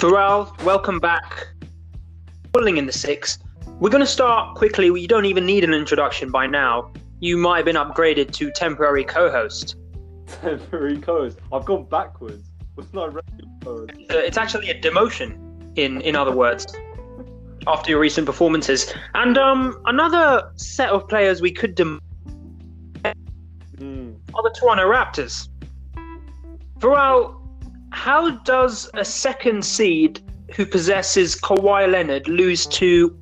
Pharrell, welcome back. Balling in the six. We're going to start quickly. You don't even need an introduction by now. You might have been upgraded to temporary co-host. Temporary co-host. I've gone backwards. Wasn't I regular co-host? Uh, It's actually a demotion, in in other words, after your recent performances. And um, another set of players we could dem- Hmm. are the Toronto Raptors. Pharrell, how does a second seed who possesses Kawhi Leonard lose to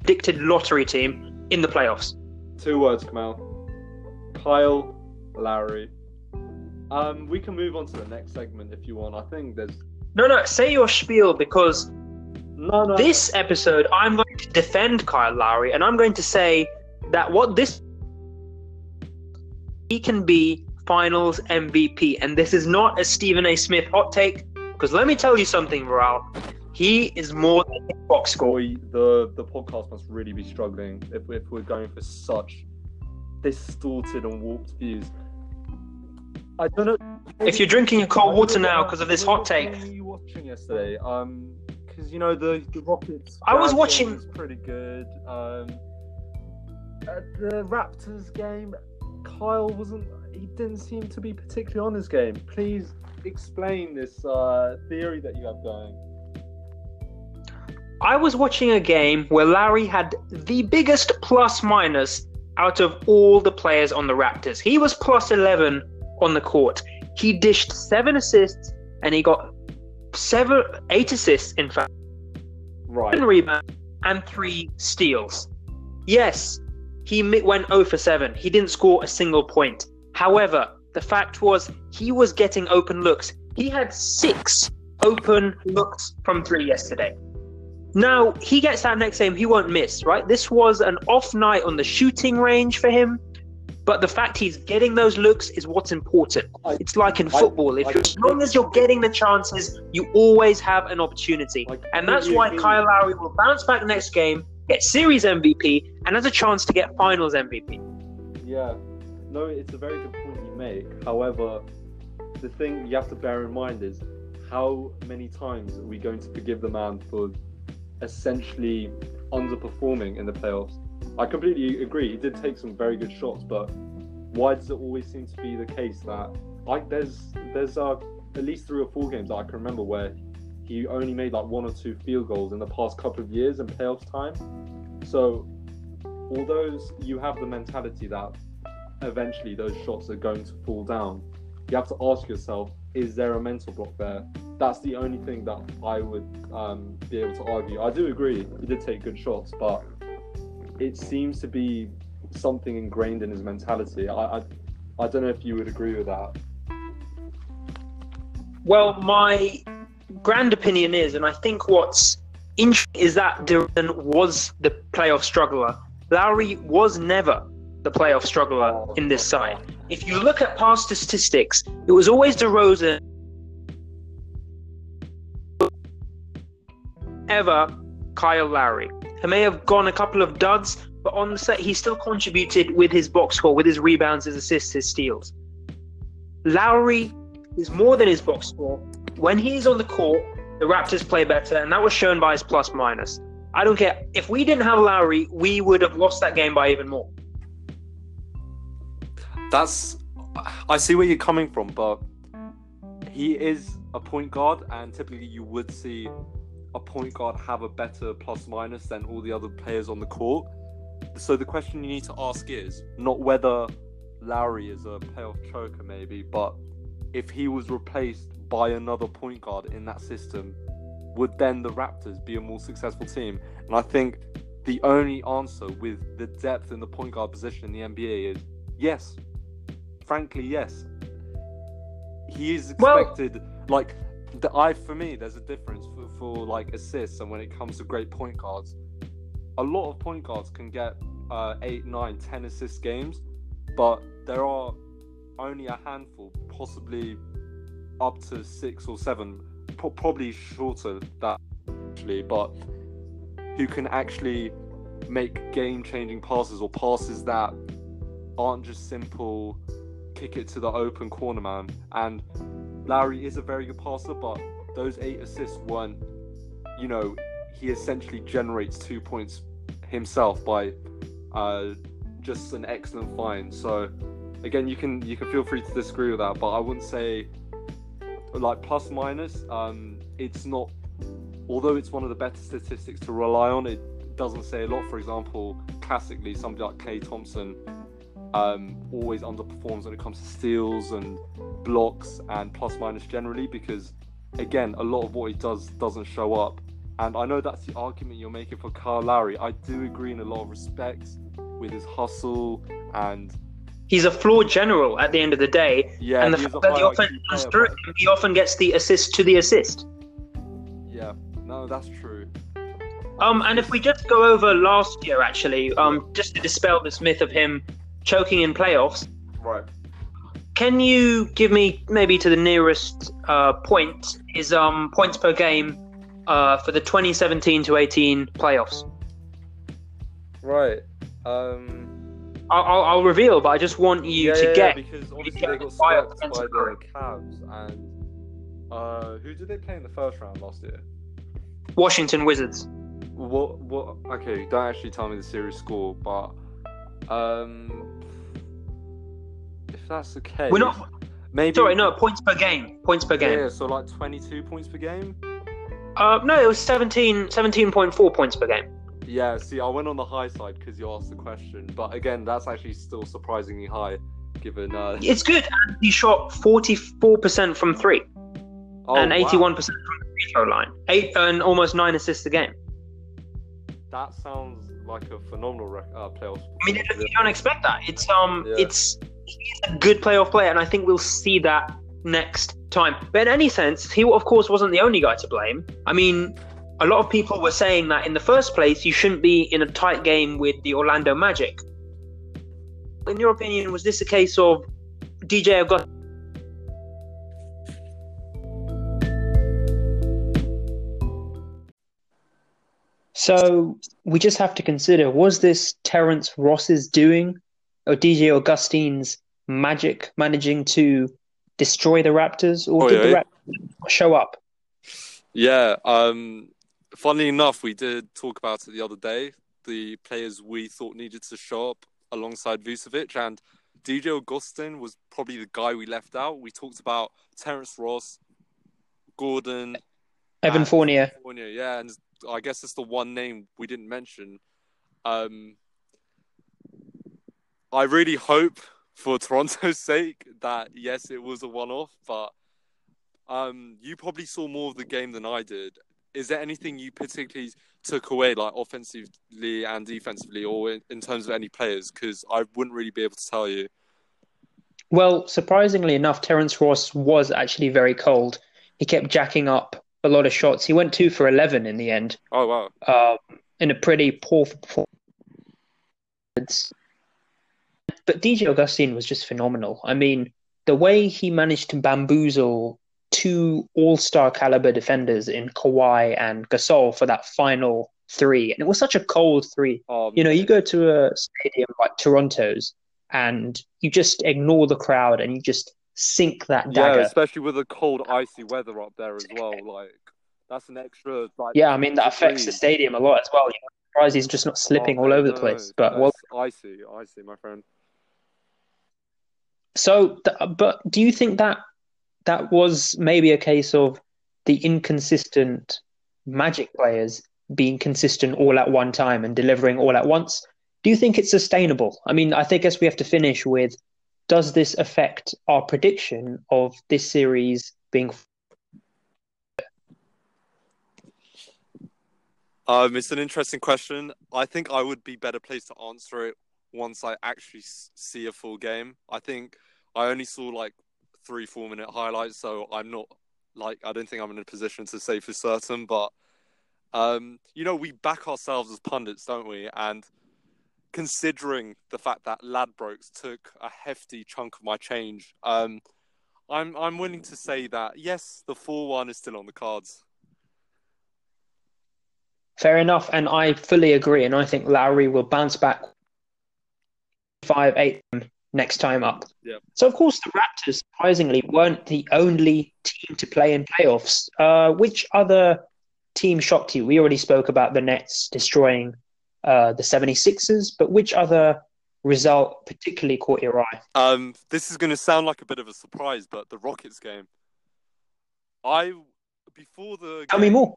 predicted lottery team in the playoffs? Two words, Kamal. Kyle Lowry. Um, we can move on to the next segment if you want. I think there's No, no, say your spiel because no, no. this episode I'm going to defend Kyle Lowry and I'm going to say that what this he can be finals MVP and this is not a Stephen A. Smith hot take because let me tell you something, Varel. He is more than his box score. Boy, the the podcast must really be struggling if, if we're going for such distorted and warped views. I don't know. If you're drinking your cold water I don't know now because of this hot take, game were you watching yesterday? Um, because you know the the Rockets. I was watching- Was pretty good. Um, the Raptors game, Kyle wasn't. He didn't seem to be particularly on his game. Please explain this uh, theory that you have going. I was watching a game where Lowry had the biggest plus minus out of all the players on the Raptors. He was plus 11 on the court. He dished seven assists and he got seven, eight assists, in fact, Right. seven rebounds and three steals. Yes, he went 0 for 7. He didn't score a single point. However, the fact was he was getting open looks. He had six open looks from three yesterday. Now, he gets that next game, he won't miss, right? This was an off night on the shooting range for him. But the fact he's getting those looks is what's important. I- It's like in I- football. If I- as long as you're getting the chances, you always have an opportunity. And that's why. Kyle Lowry will bounce back next game, get series MVP, and has a chance to get finals MVP. Yeah, no, it's a very good point you make. However, the thing you have to bear in mind is how many times are we going to forgive the man for essentially underperforming in the playoffs? I completely agree. He did take some very good shots, but why does it always seem to be the case that like there's there's uh, at least three or four games that I can remember where he only made like one or two field goals in the past couple of years in playoffs time. So although you have the mentality that eventually those shots are going to fall down, you have to ask yourself, is there a mental block there? That's the only thing that I would um, be able to argue. I do agree, he did take good shots, but it seems to be something ingrained in his mentality. I, I, I don't know if you would agree with that. Well, my grand opinion is, and I think what's interesting is that DeRozan was the playoff struggler. Lowry was never the playoff struggler in this side. If you look at past statistics, it was always DeRozan ever Kyle Lowry. He may have gone a couple of duds, but on the set he still contributed with his box score, with his rebounds, his assists, his steals. Lowry is more than his box score. When he's on the court, the Raptors play better, and that was shown by his plus minus. I don't care. If we didn't have Lowry, we would have lost that game by even more. That's I see where you're coming from, but he is a point guard, and typically you would see a point guard have a better plus minus than all the other players on the court. So the question you need to ask is not whether Lowry is a playoff choker, maybe, but if he was replaced by another point guard in that system, would then the Raptors be a more successful team? And I think the only answer with the depth in the point guard position in the NBA is yes. Frankly, yes. He is Well- expected like the I for me there's a difference for, for like assists and when it comes to great point guards. A lot of point guards can get uh, eight, nine, ten assist games, but there are only a handful, possibly up to six or seven, pro- probably shorter that actually, but who can actually make game-changing passes or passes that aren't just simple kick it to the open corner man. And Lowry is a very good passer, but those eight assists weren't, you know, he essentially generates two points himself by uh, just an excellent find. So again, you can you can feel free to disagree with that, but I wouldn't say like plus minus. Um, it's not. Although it's one of the better statistics to rely on, it doesn't say a lot. For example, classically, somebody like Klay Thompson um, always underperforms when it comes to steals and blocks and plus minus generally because again a lot of what he does doesn't show up and I know that's the argument you're making for Kyle Lowry. I do agree in a lot of respects with his hustle and he's a floor general at the end of the day. Yeah, and the fact that the offense comes through him, he often gets the assist to the assist. Yeah, no, that's true. Um, and if we just go over last year, actually, um, just to dispel this myth of him choking in playoffs. Right. Can you give me maybe to the nearest uh, point is um points per game uh, for the 2017 to 18 playoffs? Right. Um. I'll, I'll, reveal, but I just want you yeah, to yeah, get. because obviously they got swept by the Cavs and uh, who did they play in the first round last year? Washington Wizards. What? What? Okay, don't actually tell me the series score, but um, that's the case, We're not. maybe. Sorry, no points per game. Points per game. Yeah, so like twenty-two points per game. Uh, no, it was 17, 17.4 points per game. Yeah, see, I went on the high side because you asked the question, but again, that's actually still surprisingly high, given. Uh... It's good. And he shot forty-four percent from three, oh, and eighty-one percent from the free throw line. Eight and almost nine assists a game. That sounds like a phenomenal rec- uh, playoff. I mean, you don't- you don't expect that. It's um, Yeah. it's he's a good playoff player, and I think we'll see that next time. But in any sense, he of course wasn't the only guy to blame. I mean, a lot of people were saying that in the first place, you shouldn't be in a tight game with the Orlando Magic. In your opinion, was this a case of DJ got? So we just have to consider was this Terrence Ross's doing or DJ Augustin's magic managing to destroy the Raptors or Oh, did the. Raptors show up? Yeah. Um. Funnily enough, we did talk about it the other day. The players we thought needed to show up alongside Vucevic and DJ Augustin was probably the guy we left out. We talked about Terrence Ross, Gordon, Evan Fournier. Fournier, yeah, and I guess it's the one name we didn't mention. Um, I really hope for Toronto's sake that yes, it was a one-off, but um, you probably saw more of the game than I did. Is there anything you particularly took away, like offensively and defensively, or in, in terms of any players? Because I wouldn't really be able to tell you. Well, surprisingly enough, Terrence Ross was actually very cold. He kept jacking up a lot of shots. He went two for 11 in the end, Oh wow, um, in a pretty poor performance. But DJ Augustin was just phenomenal. I mean, the way he managed to bamboozle two all-star caliber defenders in Kawhi and Gasol for that final three, and it was such a cold three. um, You know, you go to a stadium like Toronto's and you just ignore the crowd and you just sink that dagger. yeah, especially with the cold, icy weather up there as well. Like that's an extra. Like, Yeah, I mean that affects the stadium a lot as well. You're surprised he's just not slipping Oh, all no, over the place. But well, icy, icy, my friend. So but do you think that that was maybe a case of the inconsistent Magic players being consistent all at one time and delivering all at once? Do you think it's sustainable? I mean, I think guess we have to finish with does this affect our prediction of this series being Um, it's an interesting question. I think I would be better placed to answer it once I actually see a full game. I think I only saw like three, four minute highlights, so I'm not like I don't think I'm in a position to say for certain. But um, you know, we back ourselves as pundits, don't we? And considering the fact that Ladbrokes took a hefty chunk of my change, um, I'm I'm willing to say that yes, the four one is still on the cards. Fair enough, and I fully agree. And I think Lowry will bounce back five, eight, next time up. Yeah. So of course the Raptors surprisingly weren't the only team to play in playoffs. Uh, which other team shocked you? We already spoke about the Nets destroying uh, the 76ers, but which other result particularly caught your eye? Um, this is going to sound like a bit of a surprise, but the Rockets game. I before the Tell me more.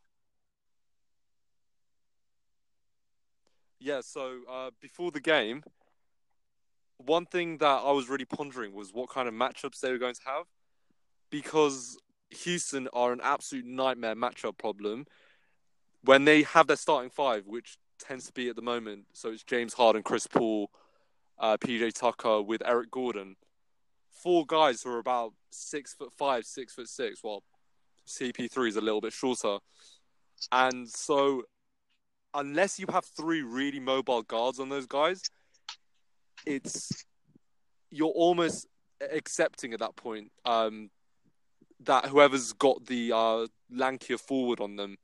Yeah, so uh, before the game, one thing that I was really pondering was what kind of matchups they were going to have, because Houston are an absolute nightmare matchup problem. When they have their starting five, which tends to be at the moment, so it's James Harden, Chris Paul, uh, PJ Tucker with Eric Gordon, four guys who are about six foot five, six foot six. Well, CP3 is a little bit shorter, and so unless you have three really mobile guards on those guys, it's you're almost accepting at that point um, that whoever's got the uh, lankier forward on them,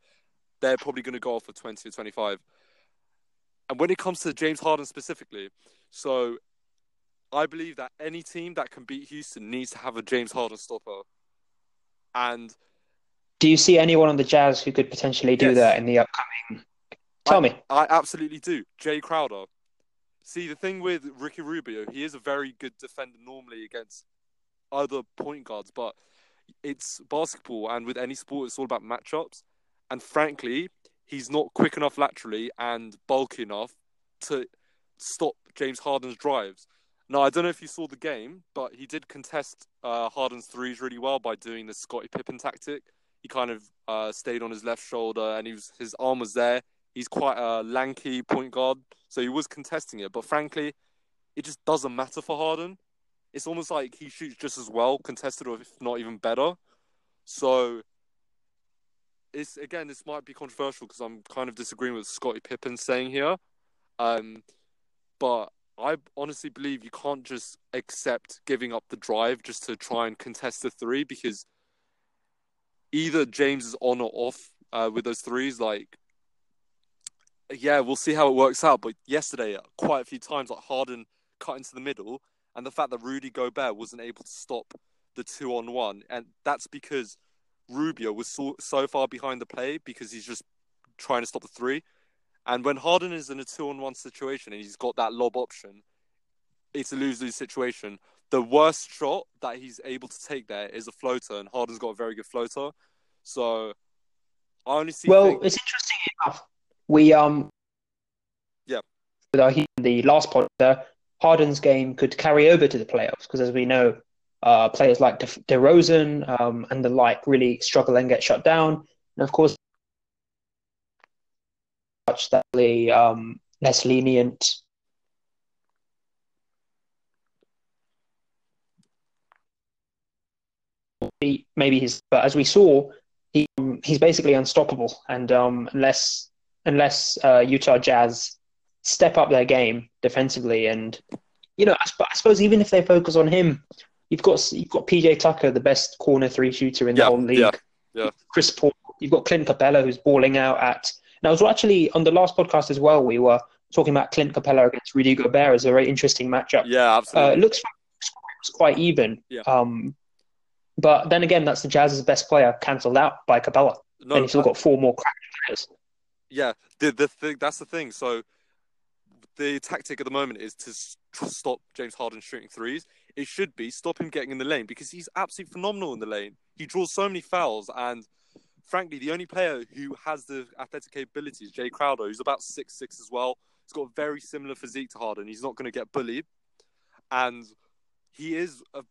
they're probably going to go off for 20 or 25. And when it comes to James Harden specifically, so I believe that any team that can beat Houston needs to have a James Harden stopper. And Do you see anyone on the Jazz who could potentially do Yes. that in the upcoming? Tell me. I absolutely do. Jae Crowder. See, the thing with Ricky Rubio, he is a very good defender normally against other point guards, but it's basketball, and with any sport, it's all about matchups. And frankly, he's not quick enough laterally and bulky enough to stop James Harden's drives. Now, I don't know if you saw the game, but he did contest uh, Harden's threes really well by doing the Scottie Pippen tactic. He kind of uh, stayed on his left shoulder, and he was, his arm was there. He's quite a lanky point guard, so he was contesting it. But frankly, it just doesn't matter for Harden. It's almost like he shoots just as well contested, or if not even better. So it's again, this might be controversial because I'm kind of disagreeing with Scottie Pippen saying here. Um, but I honestly believe you can't just accept giving up the drive just to try and contest the three because either James is on or off uh, with those threes. Like, yeah, we'll see how it works out. But yesterday, uh, quite a few times, like Harden cut into the middle, and the fact that Rudy Gobert wasn't able to stop the two on one, and that's because Rubio was so, so far behind the play because he's just trying to stop the three. And when Harden is in a two on one situation and he's got that lob option, it's a lose lose situation. The worst shot that he's able to take there is a floater, and Harden's got a very good floater. So I only see. Well, it's interesting enough. We um, Yeah. with our, the last pod there, Harden's game could carry over to the playoffs because, as we know, uh, players like De- DeRozan um, and the like really struggle and get shut down. And of course, much that the um, less lenient. Maybe he's, but as we saw, he, he's basically unstoppable. And um, unless unless uh, Utah Jazz step up their game defensively, and you know, I, I suppose even if they focus on him, you've got you've got PJ Tucker, the best corner three shooter in the whole league. yeah, yeah. Chris Paul. You've got Clint Capela, who's balling out at. Now, I was actually on the last podcast as well. We were talking about Clint Capela against Rudy Gobert as a very interesting matchup. yeah, Uh, absolutely. it looks it was quite even. Yeah. Um, but then again, that's the Jazz's best player cancelled out by Capela, no, and he's still got four more crack players. Yeah, the the thing that's the thing. So the tactic at the moment is to stop James Harden shooting threes. It should be stop him getting in the lane because he's absolutely phenomenal in the lane. He draws so many fouls, and frankly, the only player who has the athletic capability is Jae Crowder, who's about six six as well. He's got a very similar physique to Harden. He's not going to get bullied, and he is an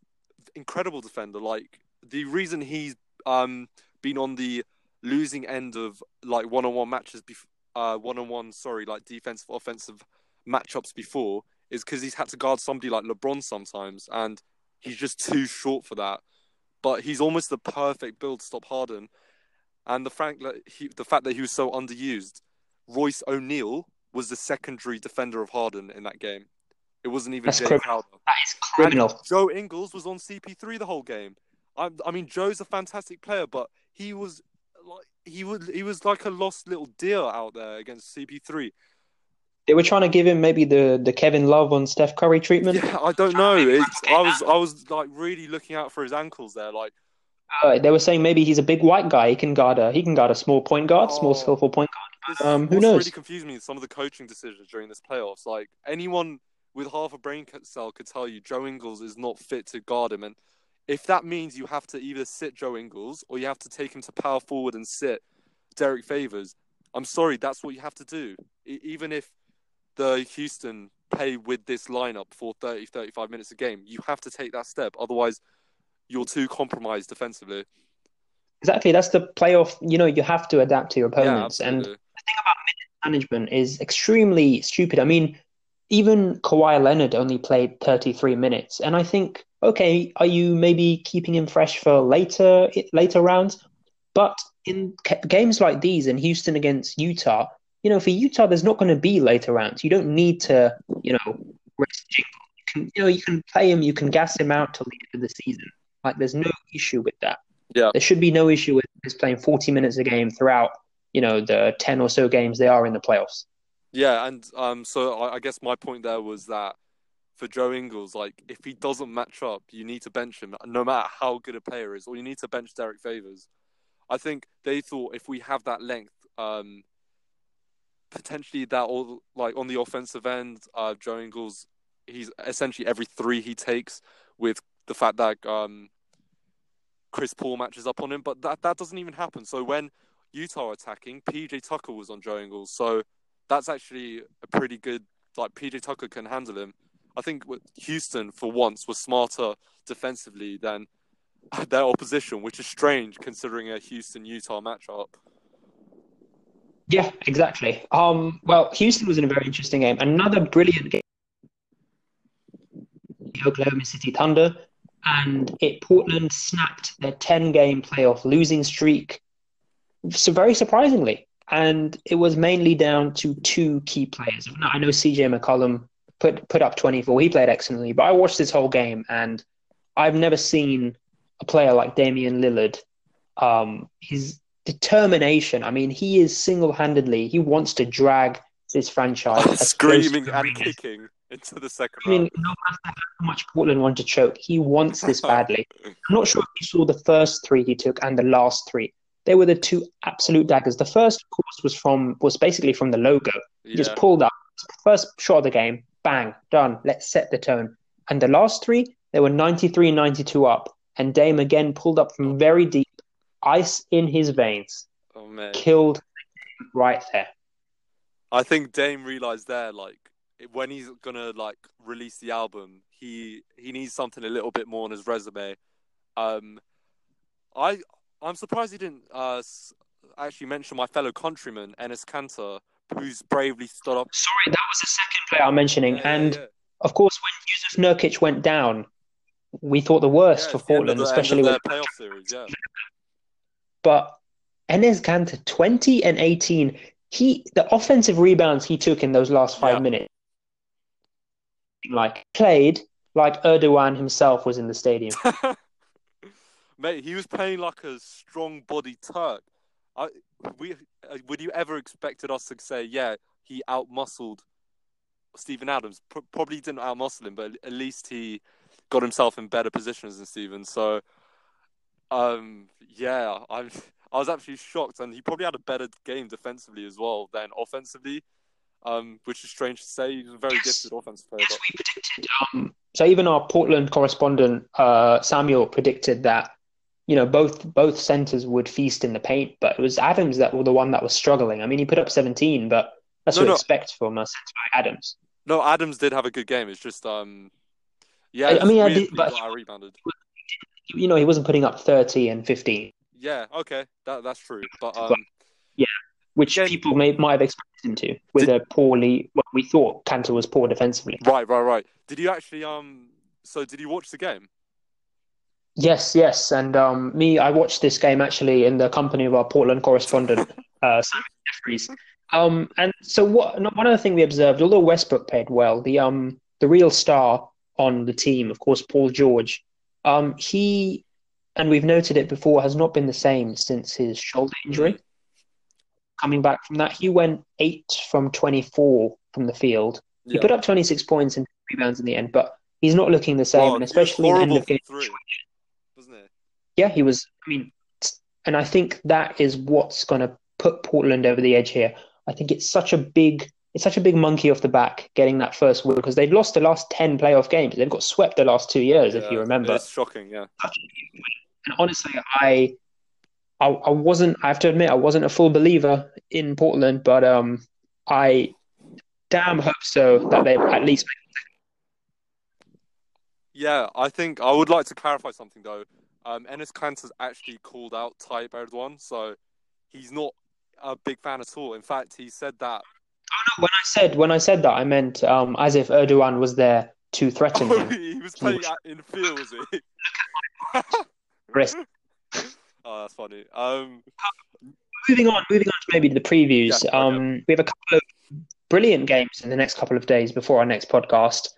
incredible defender. Like the reason he's um been on the losing end of like one-on-one matches, bef- uh, one-on-one, sorry, like defensive, offensive matchups before, is because he's had to guard somebody like LeBron sometimes, and he's just too short for that. But he's almost the perfect build to stop Harden, and the fact that he, the fact that he was so underused, Royce O'Neale was the secondary defender of Harden in that game. It wasn't even That's Jay criminal. Crowder. That is criminal. And Joe Ingles was on CP3 the whole game. I, I mean, Joe's a fantastic player, but he was like he was he was like a lost little deer out there against CP3. They were trying to give him maybe the, the Kevin Love on Steph Curry treatment. Yeah, I don't know. It's I was I was like really looking out for his ankles there. Like Uh, they were saying maybe he's a big white guy. He can guard a he can guard a small point guard, small Oh. skillful point guard. this, Um, who knows? really confused me some of the coaching decisions during this playoffs. Like anyone with half a brain cell could tell you Joe Ingles is not fit to guard him, and if that means you have to either sit Joe Ingles or you have to take him to power forward and sit Derrick Favors, I'm sorry, that's what you have to do. Even if the Houston play with this lineup for 30, 35 minutes a game, you have to take that step. Otherwise, you're too compromised defensively. Exactly, that's the playoff. You know, you have to adapt to your Yeah, opponents, and absolutely. management is extremely stupid. I mean, even Kawhi Leonard only played 33 minutes, and I think, okay, are you maybe keeping him fresh for later later rounds? But in ca- games like these, in Houston against Utah, you know, for Utah, there's not going to be later rounds. You don't need to, you know, rest Jingle. You can, you know, you can play him, you can gas him out till the end of the season. Like, there's no issue with that. Yeah. There should be no issue with his playing 40 minutes a game throughout you know the 10 or so games they are in the playoffs Yeah, and um, so I, I guess my point there was that for Joe Ingles, like if he doesn't match up, you need to bench him, no matter how good a player is, or you need to bench Derrick Favors. I think they thought if we have that length, um, potentially that all like on the offensive end, uh, Joe Ingles, he's essentially every three he takes with the fact that um, Chris Paul matches up on him, but that that doesn't even happen. So when Utah attacking, PJ Tucker was on Joe Ingles, so that's actually a pretty good. Like PJ Tucker can handle him. I think Houston for once was smarter defensively than their opposition, which is strange considering a Houston Utah matchup. yeah exactly. Um well houston was in a very interesting game. Another brilliant game. The oklahoma city thunder and it portland snapped their 10 game playoff losing streak so very surprisingly. And it was mainly down to two key players. I know cj mccollum put put up 24 he played excellently but i watched this whole game and i've never seen a player like Damian Lillard, um, his determination. I mean, he is single-handedly. He wants to drag this franchise to Screaming and kicking into the second I mean, round. no matter how much Portland want to choke, he wants this badly. I'm not sure if you saw the first three he took and the last three. They were the two absolute daggers. The first, of course, was from was basically from the logo. He Yeah. just pulled up. First shot of the game, bang, done. Let's set the tone. And the last three, they were 93 92 up. And Dame again pulled up from very deep, ice in his veins, Oh man. killed right there. I think Dame realized there, like when he's gonna like release the album, he he needs something a little bit more on his resume. Um, I I'm surprised he didn't uh actually mention my fellow countryman Enes Kanter, who's bravely stood up. Sorry, that was the second player I'm mentioning. Yeah, and yeah. of course, when Jusuf Nurkic went down, we thought the worst for it's the end Portland, the- especially with. playoff series. Yeah, But Enes Kanter, 20 and 18, he the offensive rebounds he took in those last five minutes, like played like Erdogan himself was in the stadium. mate, he was playing like a strong-bodied Turk. I we uh, would you ever expected us to say, yeah, he outmuscled Steven Adams? Pro- probably didn't outmuscle him, but at least he got himself in better positions than Steven. So, um, yeah, I'm. I was actually shocked, and he probably had a better game defensively as well than offensively, um, which is strange to say. He's a very Yes. gifted offensive player. Yes, But we predicted. Um, so even our Portland correspondent uh, Samuel predicted that you know both both centers would feast in the paint, but it was Adams that was the one that was struggling. I mean, he put up 17, but that's No, what you no. expect from a center like Adams. No, Adams did have a good game. It's just, um, yeah, I- I mean, I did- but- got out-rebounded. You know, he wasn't putting up 30 and 15, Yeah, okay, that that's true. But um, Yeah. which people may might have expected him to with a poorly. What we thought Kanter was poor defensively. right, right, right. Did you actually um? So did you watch the game? Yes, yes, and um, me, I watched this game actually in the company of our Portland correspondent, uh, Simon Jeffries. Um, and so what? One other thing we observed, although Westbrook played well, the um, the real star on the team, of course, Paul George, um, he, and we've noted it before, has not been the same since his shoulder injury. Coming back from that, he went eight from 24 from the field. He Yeah. put up 26 points and rebounds in the end, but he's not looking the same, Well, and especially in the end of game. three, wasn't it? Yeah, he was. I mean, and I think that is what's going to put Portland over the edge here. I think it's such a big, it's such a big monkey off the back getting that first win because they've lost the last 10 playoff games. They've got swept the last two years, if you remember. It's shocking, yeah. And honestly, I, I, I wasn't. I have to admit, I wasn't a full believer in Portland, but um, I damn hope so that they at least. Yeah, I think I would like to clarify something though. Um, Enes Kanter's actually called out Tayyip Erdogan, so he's not a big fan at all. In fact, he said that. When I said when I said that, I meant um, as if Erdogan was there to threaten Oh, him. he was playing in the field, was he? Oh, that's funny. Um, moving on, moving on to maybe the previews. Yeah, um, we have a couple of brilliant games in the next couple of days before our next podcast.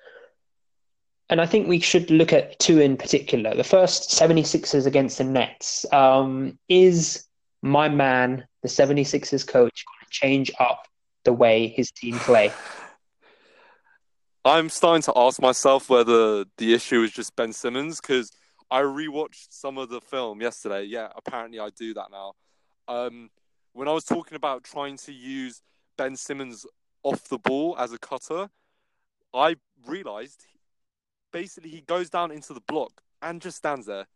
And I think we should look at two in particular. The first, 76ers against the Nets. Um, is my man, the 76ers coach, change up the way his team play? I'm starting to ask myself whether the issue is just Ben Simmons because I rewatched some of the film yesterday. Yeah, apparently I do that now. Um, when I was talking about trying to use Ben Simmons off the ball as a cutter, I realized basically he goes down into the block and just stands there.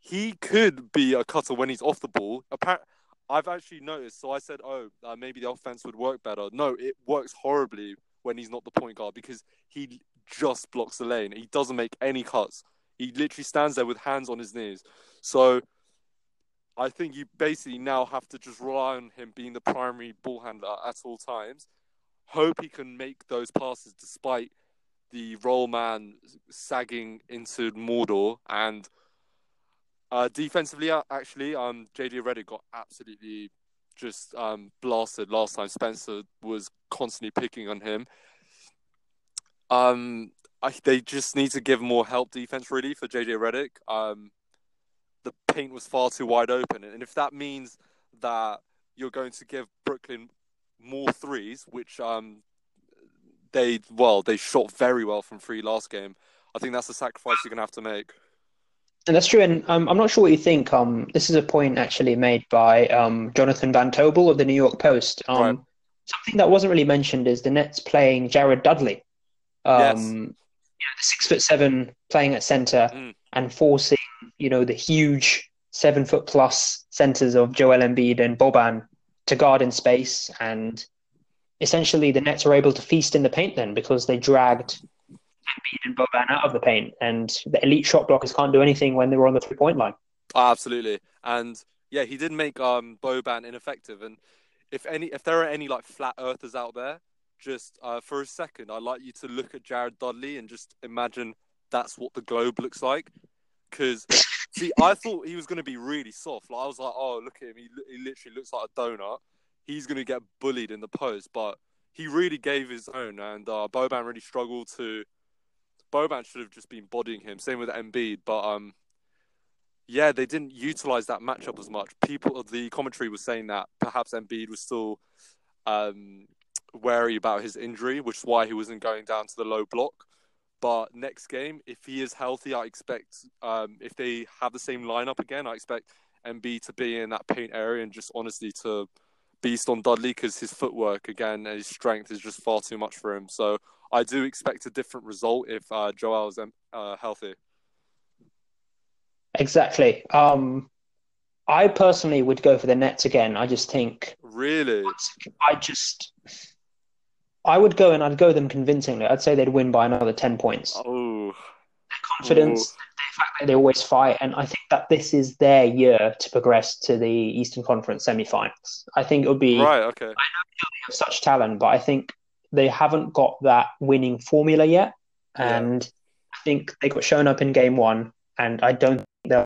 He could be a cutter when he's off the ball. Appar- I've actually noticed. So I said, "Oh, uh, maybe the offense would work better." No, it works horribly when he's not the point guard because he just blocks the lane. He doesn't make any cuts. He literally stands there with hands on his knees. So I think you basically now have to just rely on him being the primary ball handler at all times. Hope he can make those passes despite the roll man sagging into Mordor and uh, defensively, uh, actually, um, JJ Redick got absolutely just um, blasted last time. Spencer was constantly picking on him. Um, I, they just need to give more help defense really for JJ Redick. Um, the paint was far too wide open, and if that means that you're going to give Brooklyn more threes, which um, they well they shot very well from three last game. I think that's a sacrifice you're gonna have to make. And that's true. And um, I'm not sure what you think. Um, this is a point actually made by um, Jonathan Van Tobel of the New York Post. Um, Right. Something that wasn't really mentioned is the Nets playing Jared Dudley. Um, Yes. you know, the six foot seven playing at center Mm. and forcing, you know, the huge seven foot plus centers of Joel Embiid and Boban to guard in space. And essentially, the Nets are able to feast in the paint then because they dragged Embiid and Boban out of the paint. And the elite shot blockers can't do anything when they're on the three point line. Oh, absolutely. And yeah, he did make um Boban ineffective. And if any, if there are any like flat earthers out there, just uh, for a second, I'd like you to look at Jared Dudley and just imagine that's what the globe looks like. Because see, I thought he was going to be really soft. Like I was like, oh, look at him. He, he literally looks like a donut. He's going to get bullied in the post, but he really gave his own. And uh, Boban really struggled to. Boban should have just been bodying him. Same with Embiid, but um, yeah, they didn't utilize that matchup as much. People, the commentary was saying that perhaps Embiid was still um, wary about his injury, which is why he wasn't going down to the low block. But next game, if he is healthy, I expect um, if they have the same lineup again, I expect Embiid to be in that paint area and just honestly to beast on Dudley because his footwork again and his strength is just far too much for him. So I do expect a different result if uh, Joel is um, uh, healthy. Exactly. Um, I personally would go for the Nets again. I just think Really? I just I would go and I'd go them convincingly. I'd say they'd win by another ten points. Oh, Their confidence, the fact that they always fight, and I think that this is their year to progress to the Eastern Conference semifinals. I think it would be right. Okay. of such talent, but I think they haven't got that winning formula yet. Yeah. And I think they got shown up in game one, and I don't think they'll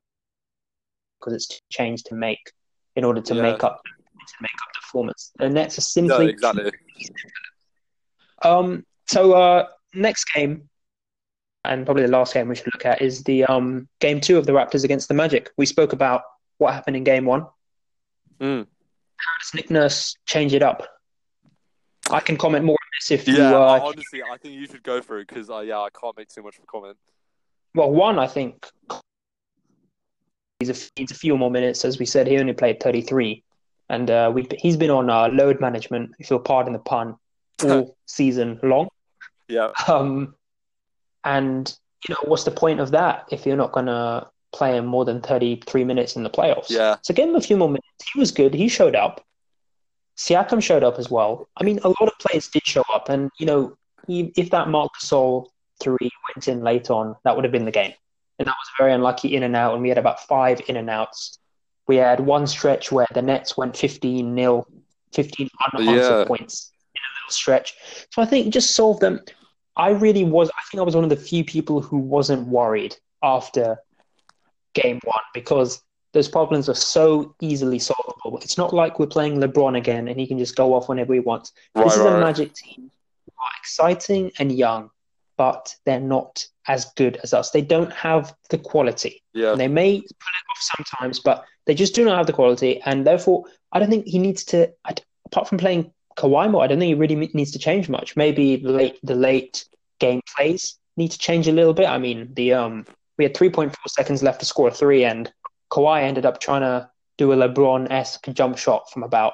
because it's too changed to make in order to Yeah. make up to make up the performance. The Nets are No, simply exactly. um. So uh, next game, and probably the last game we should look at is the um game two of the Raptors against the Magic. We spoke about what happened in game one. Mm. How does Nick Nurse change it up? I can comment more if you Yeah, uh, honestly, I think you should go for it because uh, yeah, I can't make too much of a comment. Well, one, I think he's a, needs a few more minutes. As we said, he only played 33. And uh, we, he's been on uh, load management, if you'll pardon the pun, all season long. Yeah, Um, and, you know, what's the point of that if you're not going to play him more than 33 minutes in the playoffs? yeah, So give him a few more minutes. He was good. He showed up. Siakam showed up as well. I mean, a lot of players did show up. And, you know, if that Marc Gasol three went in late on, that would have been the game. And that was a very unlucky in and out. And we had about five in and outs. We had one stretch where the Nets went 15 nil, 15 unanswered Yeah. points in a little stretch. So I think just solve them. I really was, I think I was one of the few people who wasn't worried after game one because those problems are so easily solvable. It's not like we're playing LeBron again and he can just go off whenever he wants. right, this is right. a Magic team are exciting and young, but they're not as good as us. They don't have the quality. yeah, And they may pull it off sometimes, but they just do not have the quality. And therefore, I don't think he needs to, I, apart from playing Kawhi more, I don't think he really needs to change much. Maybe the late, the late game plays need to change a little bit. I mean, the um, we had 3.4 seconds left to score a three, and Kawhi ended up trying to do a LeBron esque jump shot from about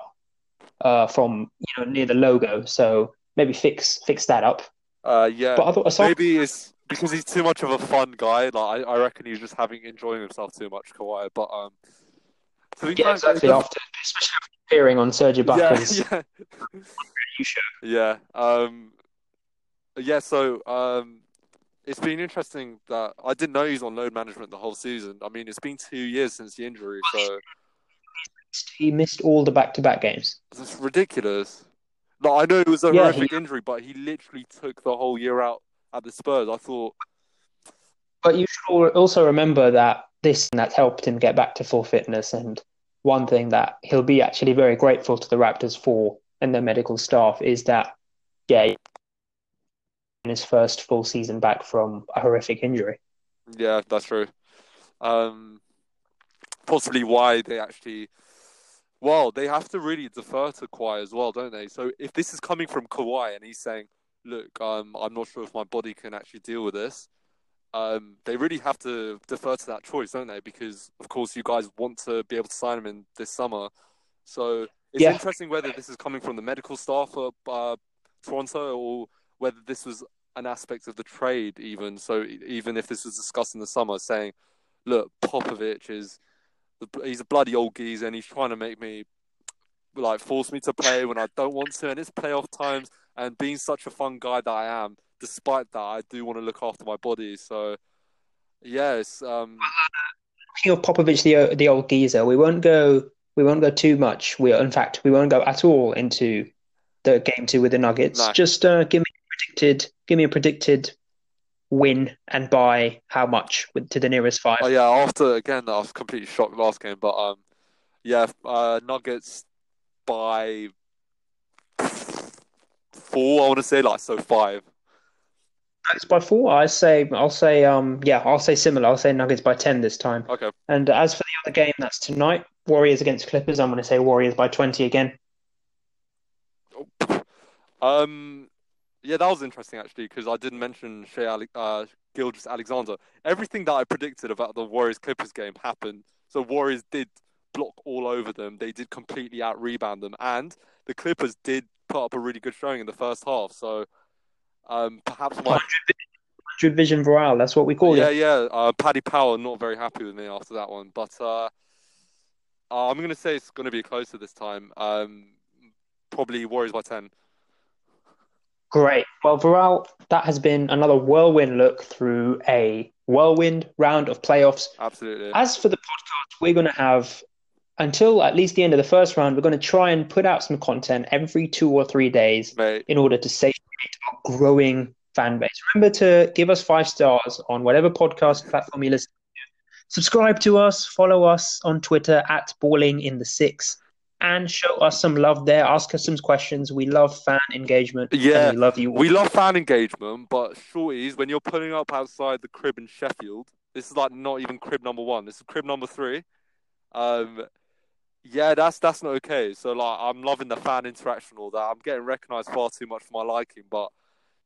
uh, from you know near the logo. So maybe fix fix that up. uh, yeah. But I thought aside, Maybe it's because he's too much of a fun guy. Like I, I reckon he's just having enjoying himself too much, Kawhi. But um, yeah, exactly. After especially after appearing on Serge yeah, Ibaka's yeah, show. yeah. Um, yeah. So um, it's been interesting that I didn't know he's on load management the whole season. I mean, it's been two years since the injury, so He missed all the back-to-back games. it's ridiculous. Like, I know it was a Yeah, horrific injury, but he literally took the whole year out at the Spurs. I thought, But you should also remember that this and that helped him get back to full fitness. And one thing that he'll be actually very grateful to the Raptors for and their medical staff is that, yeah, his first full season back from a horrific injury. yeah, that's true. Um, possibly why they actually, well, they have to really defer to Kawhi as well, don't they? So if this is coming from Kawhi and he's saying, "Look, um, I'm not sure if my body can actually deal with this," um, they really have to defer to that choice, don't they? Because of course, you guys want to be able to sign him in this summer. So it's Yeah. interesting whether this is coming from the medical staff at uh, Toronto or whether this was an aspect of the trade, even. So even if this was discussed in the summer, saying, "Look, Popovich is he's a bloody old geezer and he's trying to make me like force me to play when I don't want to, and it's playoff times." And being such a fun guy that I am, despite that, I do want to look after my body. So, yes, um, Speaking of Popovich, the the old geezer, we won't go we won't go too much. We in fact we won't go at all into the game two with the Nuggets. No. Just uh, give me predicted give me a predicted win and by how much with, to the nearest five. Oh yeah, after again, I was completely shocked last game, but um, yeah, uh, Nuggets by four. I want to say like so five. Nuggets by four. I say I'll say um yeah I'll say similar. I'll say Nuggets by ten this time. Okay, And as for the other game, that's tonight. Warriors against Clippers. I'm going to say Warriors by twenty again. um, yeah, that was interesting actually because I didn't mention Shai Ale- uh, Gilgeous Alexander. Everything that I predicted about the Warriors Clippers game happened. So Warriors did block all over them. They did completely out rebound them, and the Clippers did put up a really good showing in the first half. So. Um, perhaps my Hundred vision Viral. That's what we call yeah, it. yeah. Uh, Paddy Power not very happy with me after that one, but uh, uh, I'm gonna say it's gonna be closer this time. Um, probably Warriors by ten. Great. Well, Viral, that has been another whirlwind look through a whirlwind round of playoffs. Absolutely. As for the podcast, we're going to have until at least the end of the first round. We're going to try and put out some content every two or three days Mate, in order to satiate our growing fan base. Remember to give us five stars on whatever podcast platform you listen to. Subscribe to us, follow us on Twitter at Balling in the Six, and show us some love there. Ask us some questions. We love fan engagement. Yeah, we love you. all. we love fan engagement, but shorties, when you're pulling up outside the crib in Sheffield, this is like not even crib number one. This is crib number three. Um, yeah, that's that's not okay. So like, I'm loving the fan interaction, and all that. I'm getting recognised far too much for my liking, but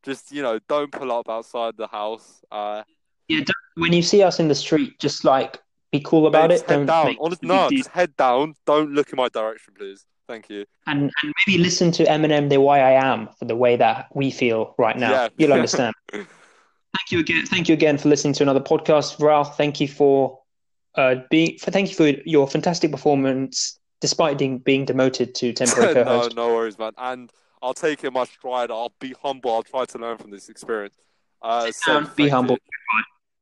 just you know, don't pull up outside the house. Uh, Yeah, don't, when you see us in the street, just like be cool about mate, it. head Don't down. Honest, no, just head down. Don't look in my direction, please. Thank you. and and maybe listen to Eminem, "The Way I Am" for the way that we feel right now. Yeah. You'll understand. thank you again. Thank you again for listening to another podcast, Ralph. Thank you for uh being. For, thank you for your fantastic performance, despite being being demoted to temporary no, co-host. no worries, man. And I'll take it in my stride. I'll be humble. I'll try to learn from this experience. Uh, so down, be humble. you.